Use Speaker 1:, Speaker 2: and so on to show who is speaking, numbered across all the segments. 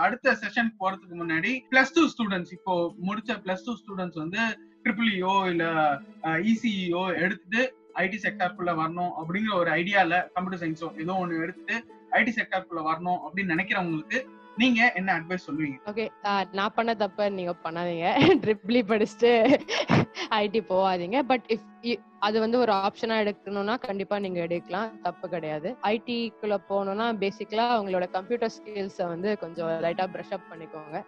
Speaker 1: அடுத்த செஷன் போறதுக்கு முன்னாடி பிளஸ் டூ ஸ்டூடெண்ட்ஸ் இப்போ முடிச்ச பிளஸ் டூ ஸ்டூடெண்ட்ஸ் வந்து ட்ரிபிள்இஓ e இல்ல இசிஇஓ எடுத்துட்டு ஐடி செக்டார்க்குள்ள வரணும் அப்படிங்கிற ஒரு ஐடியால கம்ப்யூட்டர் சயின்ஸோ ஏதோ ஒன்னு எடுத்துட்டு ஐடி செக்டார்க்குள்ள வரணும் அப்படின்னு நினைக்கிறவங்களுக்கு நீங்க என்ன அட்வைஸ் சொல்லுவீங்க?
Speaker 2: ஓகே நான் பண்ண தப்ப நீங்க பண்ணாதீங்க. ட்ரிப்ளி படிச்சுட்டு ஐடி போகாதீங்க பட் இஃப் அது வந்து ஒரு ஆப்ஷனா எடுக்கணும்னா கண்டிப்பா நீங்க எடுக்கலாம். தப்பு கிடையாது. ஐடிக்குள்ள போகணும்னா பேசிக்கலா உங்களோட கம்ப்யூட்டர் ஸ்கில்ஸை வந்து கொஞ்சம் லைட்டா ப்ரஷ் அப் பண்ணிக்கோங்க.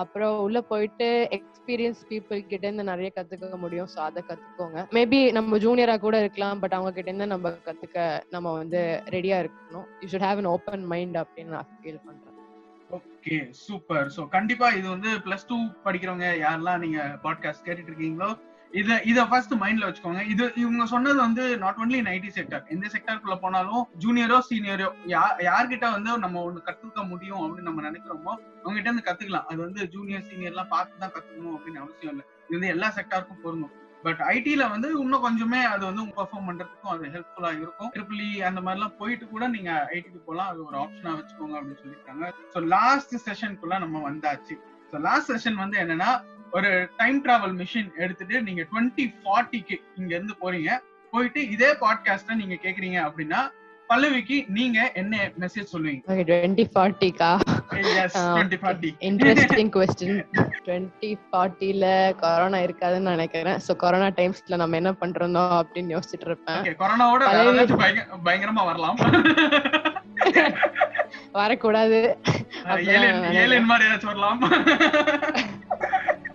Speaker 2: அப்புறம் உள்ள போயிட்டு எக்ஸ்பீரியன்ஸ் பீப்புள் கிட்ட இருந்து நிறைய கத்துக்க முடியும். ஸோ அதை கத்துக்கோங்க. மேபி நம்ம ஜூனியரா கூட இருக்கலாம் பட் அவங்க கிட்ட இருந்து நம்ம கத்துக்க நம்ம வந்து ரெடியா இருக்கணும். You should have an open mind அப்படின்னு நான் ஃபீல் பண்றேன்.
Speaker 1: Okay super. சோ கண்டிப்பா இது வந்து பிளஸ் டூ படிக்கிறவங்க யாரெல்லாம் நீங்க பாட்காஸ்ட் கேட்டுட்டு இருக்கீங்களோ இத இத ஃபர்ஸ்ட் மைண்ட்ல வச்சுக்கோங்க. இது இவங்க சொன்னது வந்து not only in IT sector எந்த செக்டருக்குள்ள போனாலும் ஜூனியரோ சீனியரோ யார் யார்கிட்ட வந்து நம்ம ஒண்ணு கத்துக்க முடியும் அப்படின்னு நம்ம நினைக்கிறோமோ அவங்க கிட்ட இருந்து கத்துக்கலாம். அது வந்து ஜூனியர் சீனியர் எல்லாம் பார்த்து தான் கத்துக்கணும் அப்படின்னு அவசியம் இல்லை. இது வந்து எல்லா செக்டாருக்கும் பொருந்தும். பட் ஐடில வந்து இன்னும் கொஞ்சமே அது வந்து பெர்ஃபார்ம் பண்றதுக்கும் அது ஹெல்ப்ஃபுல்லா இருக்கும். ட்ரிபிள் e அந்த மாதிரிலாம் போயிட்டு கூட நீங்க ஐடிக்கு போகலாம் அது ஒரு ஆப்ஷனா வச்சுக்கோங்க அப்படின்னு சொல்லியிருக்காங்க. ஸோ லாஸ்ட் செஷனுக்குள்ள நம்ம வந்தாச்சு. ஸோ லாஸ்ட் செஷன் வந்து என்னன்னா ஒரு டைம் டிராவல் மிஷின் எடுத்துட்டு நீங்க டுவெண்ட்டி ஃபார்ட்டிக்கு இங்க இருந்து போறீங்க. போயிட்டு இதே பாட்காஸ்ட நீங்க கேக்குறீங்க அப்படின்னா பல்லவிக்கு நீங்க என்ன மெசேஜ் சொல்லுவீங்க?
Speaker 2: Okay twenty ஃபார்ட்டிக்கா
Speaker 1: yes twenty forty
Speaker 2: interesting question twenty ஃபார்ட்டில corona இருக்காதுன்னு நினைக்கிறேன். ஸோ கொரோனா டைம்ஸ்ல நம்ம என்ன பண்றோம் அப்படின்னு யோசிச்சுட்டு இருப்பேன்.
Speaker 1: ஓகே கொரோனாவோட பயங்கரமா வரலாம்.
Speaker 2: வரக்கூடாது.
Speaker 1: ஏலியன் மாதிரி ஏதாச்சும் வரலாம்.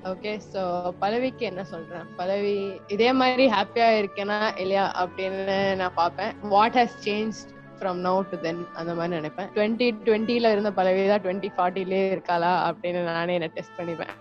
Speaker 2: ஓகே சோ பலவிக்கு என்ன சொல்றேன்? பலவி இதே மாதிரி ஹாப்பியா இருக்கேனா இல்லையா அப்படின்னு நான் பார்ப்பேன். What has change from now to then அந்த மாதிரி நினைப்பேன். டுவெண்ட்டி டுவெண்ட்டில இருந்த பல்லவி தான் டுவெண்ட்டி ஃபார்ட்டிலே இருக்காளா அப்படின்னு நானே என்ன டெஸ்ட் பண்ணிப்பேன்.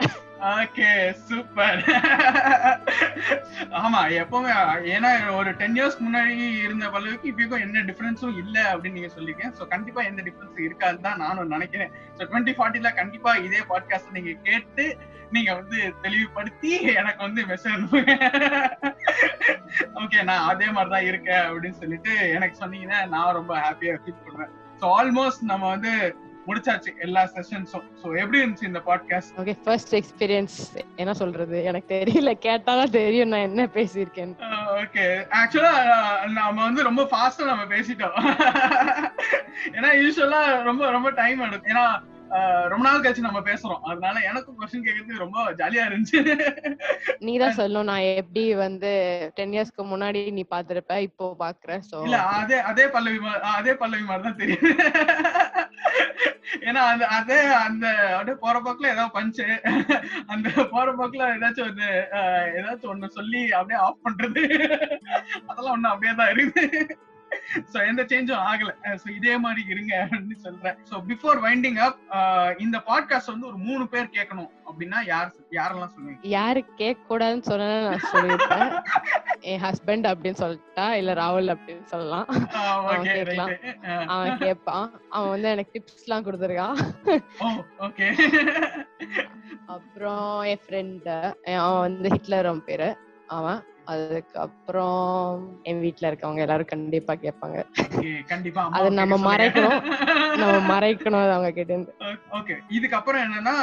Speaker 1: Ah, ஓகே சூப்பர் ஆமா எப்பவுமே ஏன்னா ஒரு டென் இயர்ஸ் முன்னாடி இருந்த அளவுக்கு இப்பயும் எந்த டிஃபரன்ஸும் இல்ல அப்படின்னு நீங்க சொல்லிருக்கேன் சோ கண்டிப்பா எந்த டிஃபரன்ஸ் இருக்காதுன்னு தான் நானும் நினைக்கிறேன். சோ டுவெண்ட்டி ஃபார்ட்டில கண்டிப்பா இதே பாட்காஸ்ட் நீங்க கேட்டு நீங்க வந்து தெளிவுபடுத்தி எனக்கு வந்து மெசேஜ் ஓகே நான் அதே மாதிரிதான் இருக்கேன் அப்படின்னு சொல்லிட்டு எனக்கு சொன்னீங்கன்னா நான் ரொம்ப ஹாப்பியா ஃபீல் பண்றேன் ஸோ ஆல்மோஸ்ட் நம்ம வந்து முடிச்சாச்சு எல்லா செஷன்ஸும் ஸோ எப்படி இருந்துச்சு இந்த பாட்காஸ்ட்
Speaker 2: ஓகே ஃபர்ஸ்ட் எக்ஸ்பீரியன்ஸ் என்ன சொல்றது? எனக்கு தெரியல. கேட்டாதான் தெரியும் நான் என்ன பேசியிருக்கேன்
Speaker 1: ஓகே ஆக்சுவலா நம்ம வந்து ரொம்ப ஃபாஸ்டா நம்ம பேசிட்டோம். ஏன்னா யூஸ்வலா ரொம்ப ரொம்ப டைம் எடுக்கும். ஏன்னா ரொம்ப நாள் கழிச்சு நம்ம பேசுறோம். அதனால எனக்கும் கொஸ்டின் கேட்கறதுக்கு ரொம்ப ஜாலியா இருந்துச்சு.
Speaker 2: நீ தான் சொல்லணும். நான் எப்படி வந்து டென் இயர்ஸ்க்கு முன்னாடி நீ பாத்திருப்ப இப்போ பாக்குற சோ
Speaker 1: இல்ல அதே அதே பல்லவி அதே பல்லவி மாதிரி தான் தெரியுது. ஏன்னா அந்த அதே அந்த அப்படியே போற போக்குல ஏதாவது பஞ்சு அந்த போற போக்குல ஏதாச்சும் ஒரு ஏதாச்சும் ஒண்ணு சொல்லி அப்படியே ஆஃப் பண்றது. அதெல்லாம் ஒண்ணு அப்படியே தான் இருக்குது. சோ எந்த சேஞ்சும் ஆகல. சோ இதே மாதிரி இருங்க அப்படின்னு சொல்றேன். சோ பிஃபோர் வைண்டிங் அப் இந்த பாட்காஸ்ட் வந்து ஒரு மூணு பேர் கேட்கணும் அப்படின்னா யார் யாரெல்லாம் சொல்லுவீங்க?
Speaker 2: யாரு கேட்க கூடாதுன்னு சொன்னா நான் என் ஹஸ்பண்ட் அப்படின்னு சொல்லிட்டா இல்ல ராகுல் அப்படின்னு சொல்லலாம். அவன் கேட்கலாம். அவன் கேட்பான். அவன் வந்து எனக்கு டிப்ஸ் எல்லாம்
Speaker 1: ஓகே
Speaker 2: அப்புறம் என் ஃப்ரெண்ட் அவன் வந்து ஹிட்லர் அவன் பேரு. அவன் அதுக்கப்புறம் என் வீட்ல இருக்கவங்க எல்லாரும் கண்டிப்பா கேட்பாங்க.
Speaker 1: கண்டிப்பா
Speaker 2: அது நம்ம. மறைக்கணும். நம்ம மறைக்கணும் அவங்க கிட்ட இருந்து.
Speaker 1: ஓகே. இதுக்கப்புறம் என்னன்னா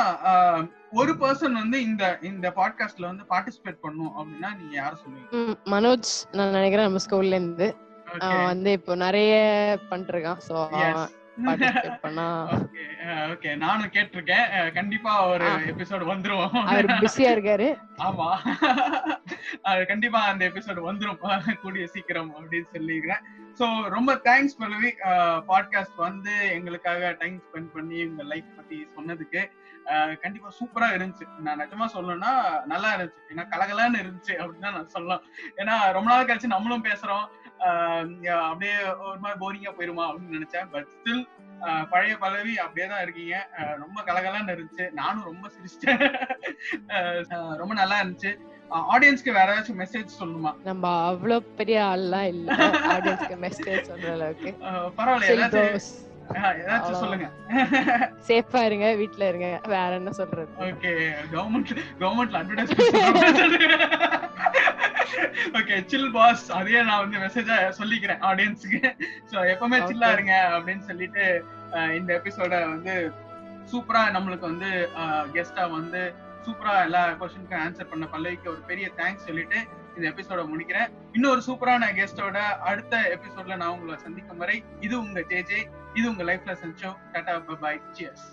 Speaker 1: ஒரு பர்சன் வந்து இந்த இந்த பாட்காஸ்ட்ல வந்து பார்ட்டிசிபேட் பண்ணும் அப்படின்னா நீங்க யார சொல்லுவீங்க?
Speaker 2: மனோஜ் நான் நினைக்கிறேன் நம்ம ஸ்கூல்ல இருந்து. வந்து இப்போ நிறைய பண்ணிருக்கான் சோ
Speaker 1: ஓகே நானும் கேட்டிருக்கேன். கண்டிப்பா ஒரு. எபிசோட் வந்துரும்.
Speaker 2: அவர் பிஸியா இருக்காரு.
Speaker 1: ஆமா. கண்டிப்பா அந்த எபிசோட் வந்துரும். கூடிய சீக்கிரம் அப்படின்னு சொல்லிக்கிறேன் சோ ரொம்ப தேங்க்ஸ் பல்லவி. பாட்காஸ்ட் வந்து எங்களுக்காக டைம் ஸ்பெண்ட் பண்ணி உங்க லைஃப் பத்தி சொன்னதுக்கு கண்டிப்பா சூப்பரா இருந்துச்சு. நான் நிஜமா சொல்லணும்னா நல்லா இருந்துச்சு. ஏன்னா கலகலன்னு இருந்துச்சு அப்படின்னு நான் சொல்லலாம். ஏன்னா ரொம்ப நாள் கழிச்சு நம்மளும் பேசுறோம். அப்படியே ஒரு மாதிரி போரிங்கா போயிருமா அப்படின்னு நினைச்சேன். பட் ஸ்டில் பழைய பல்லவி அப்படியே தான் இருக்கீங்க. ரொம்ப கலகலன்னு இருந்துச்சு. நானும் ரொம்ப சிரிச்சிட்டேன். ரொம்ப நல்லா இருந்துச்சு. ஆடியன்ஸ்க்கு வேற ஏதாச்சும் மெசேஜ் சொல்லணுமா?
Speaker 2: நம்ம அவ்வளவு பெரிய ஆள்லாம் இல்ல. ஆடியன்ஸ்க்கு மெசேஜ் சொல்ற அளவுக்கு.
Speaker 1: பரவாயில்ல. ஏதாச்சும் சொல்லுங்க.
Speaker 2: சேஃபா இருங்க. வீட்ல இருங்க. வேற என்ன சொல்றது?
Speaker 1: ஓகே கவர்மெண்ட் கவர்மெண்ட்ல அட்வர்டைஸ்மெண்ட் ஓகே சில் பாஸ் அதையே நான் வந்து மெசேஜா சொல்லிக்கிறேன் ஆடியன்ஸ்க்கு சோ எப்பவுமே சில்லா இருங்க அப்படின்னு சொல்லிட்டு இந்த எபிசோட வந்து சூப்பரா நம்மளுக்கு வந்து கெஸ்டா வந்து சூப்பரா எல்லா கொஸ்டினுக்கும் ஆன்சர் பண்ண பல்லவிக்கு ஒரு பெரிய தேங்க்ஸ் சொல்லிட்டு இந்த எபிசோட முடிக்கிறேன். இன்னொரு சூப்பரான கெஸ்டோட அடுத்த எபிசோட்ல நான் உங்களை சந்திக்கும் வரை இது உங்க ஜே ஜே இது உங்க லைஃப்ல செஞ்சோம் டாடா பாய் சியர்ஸ்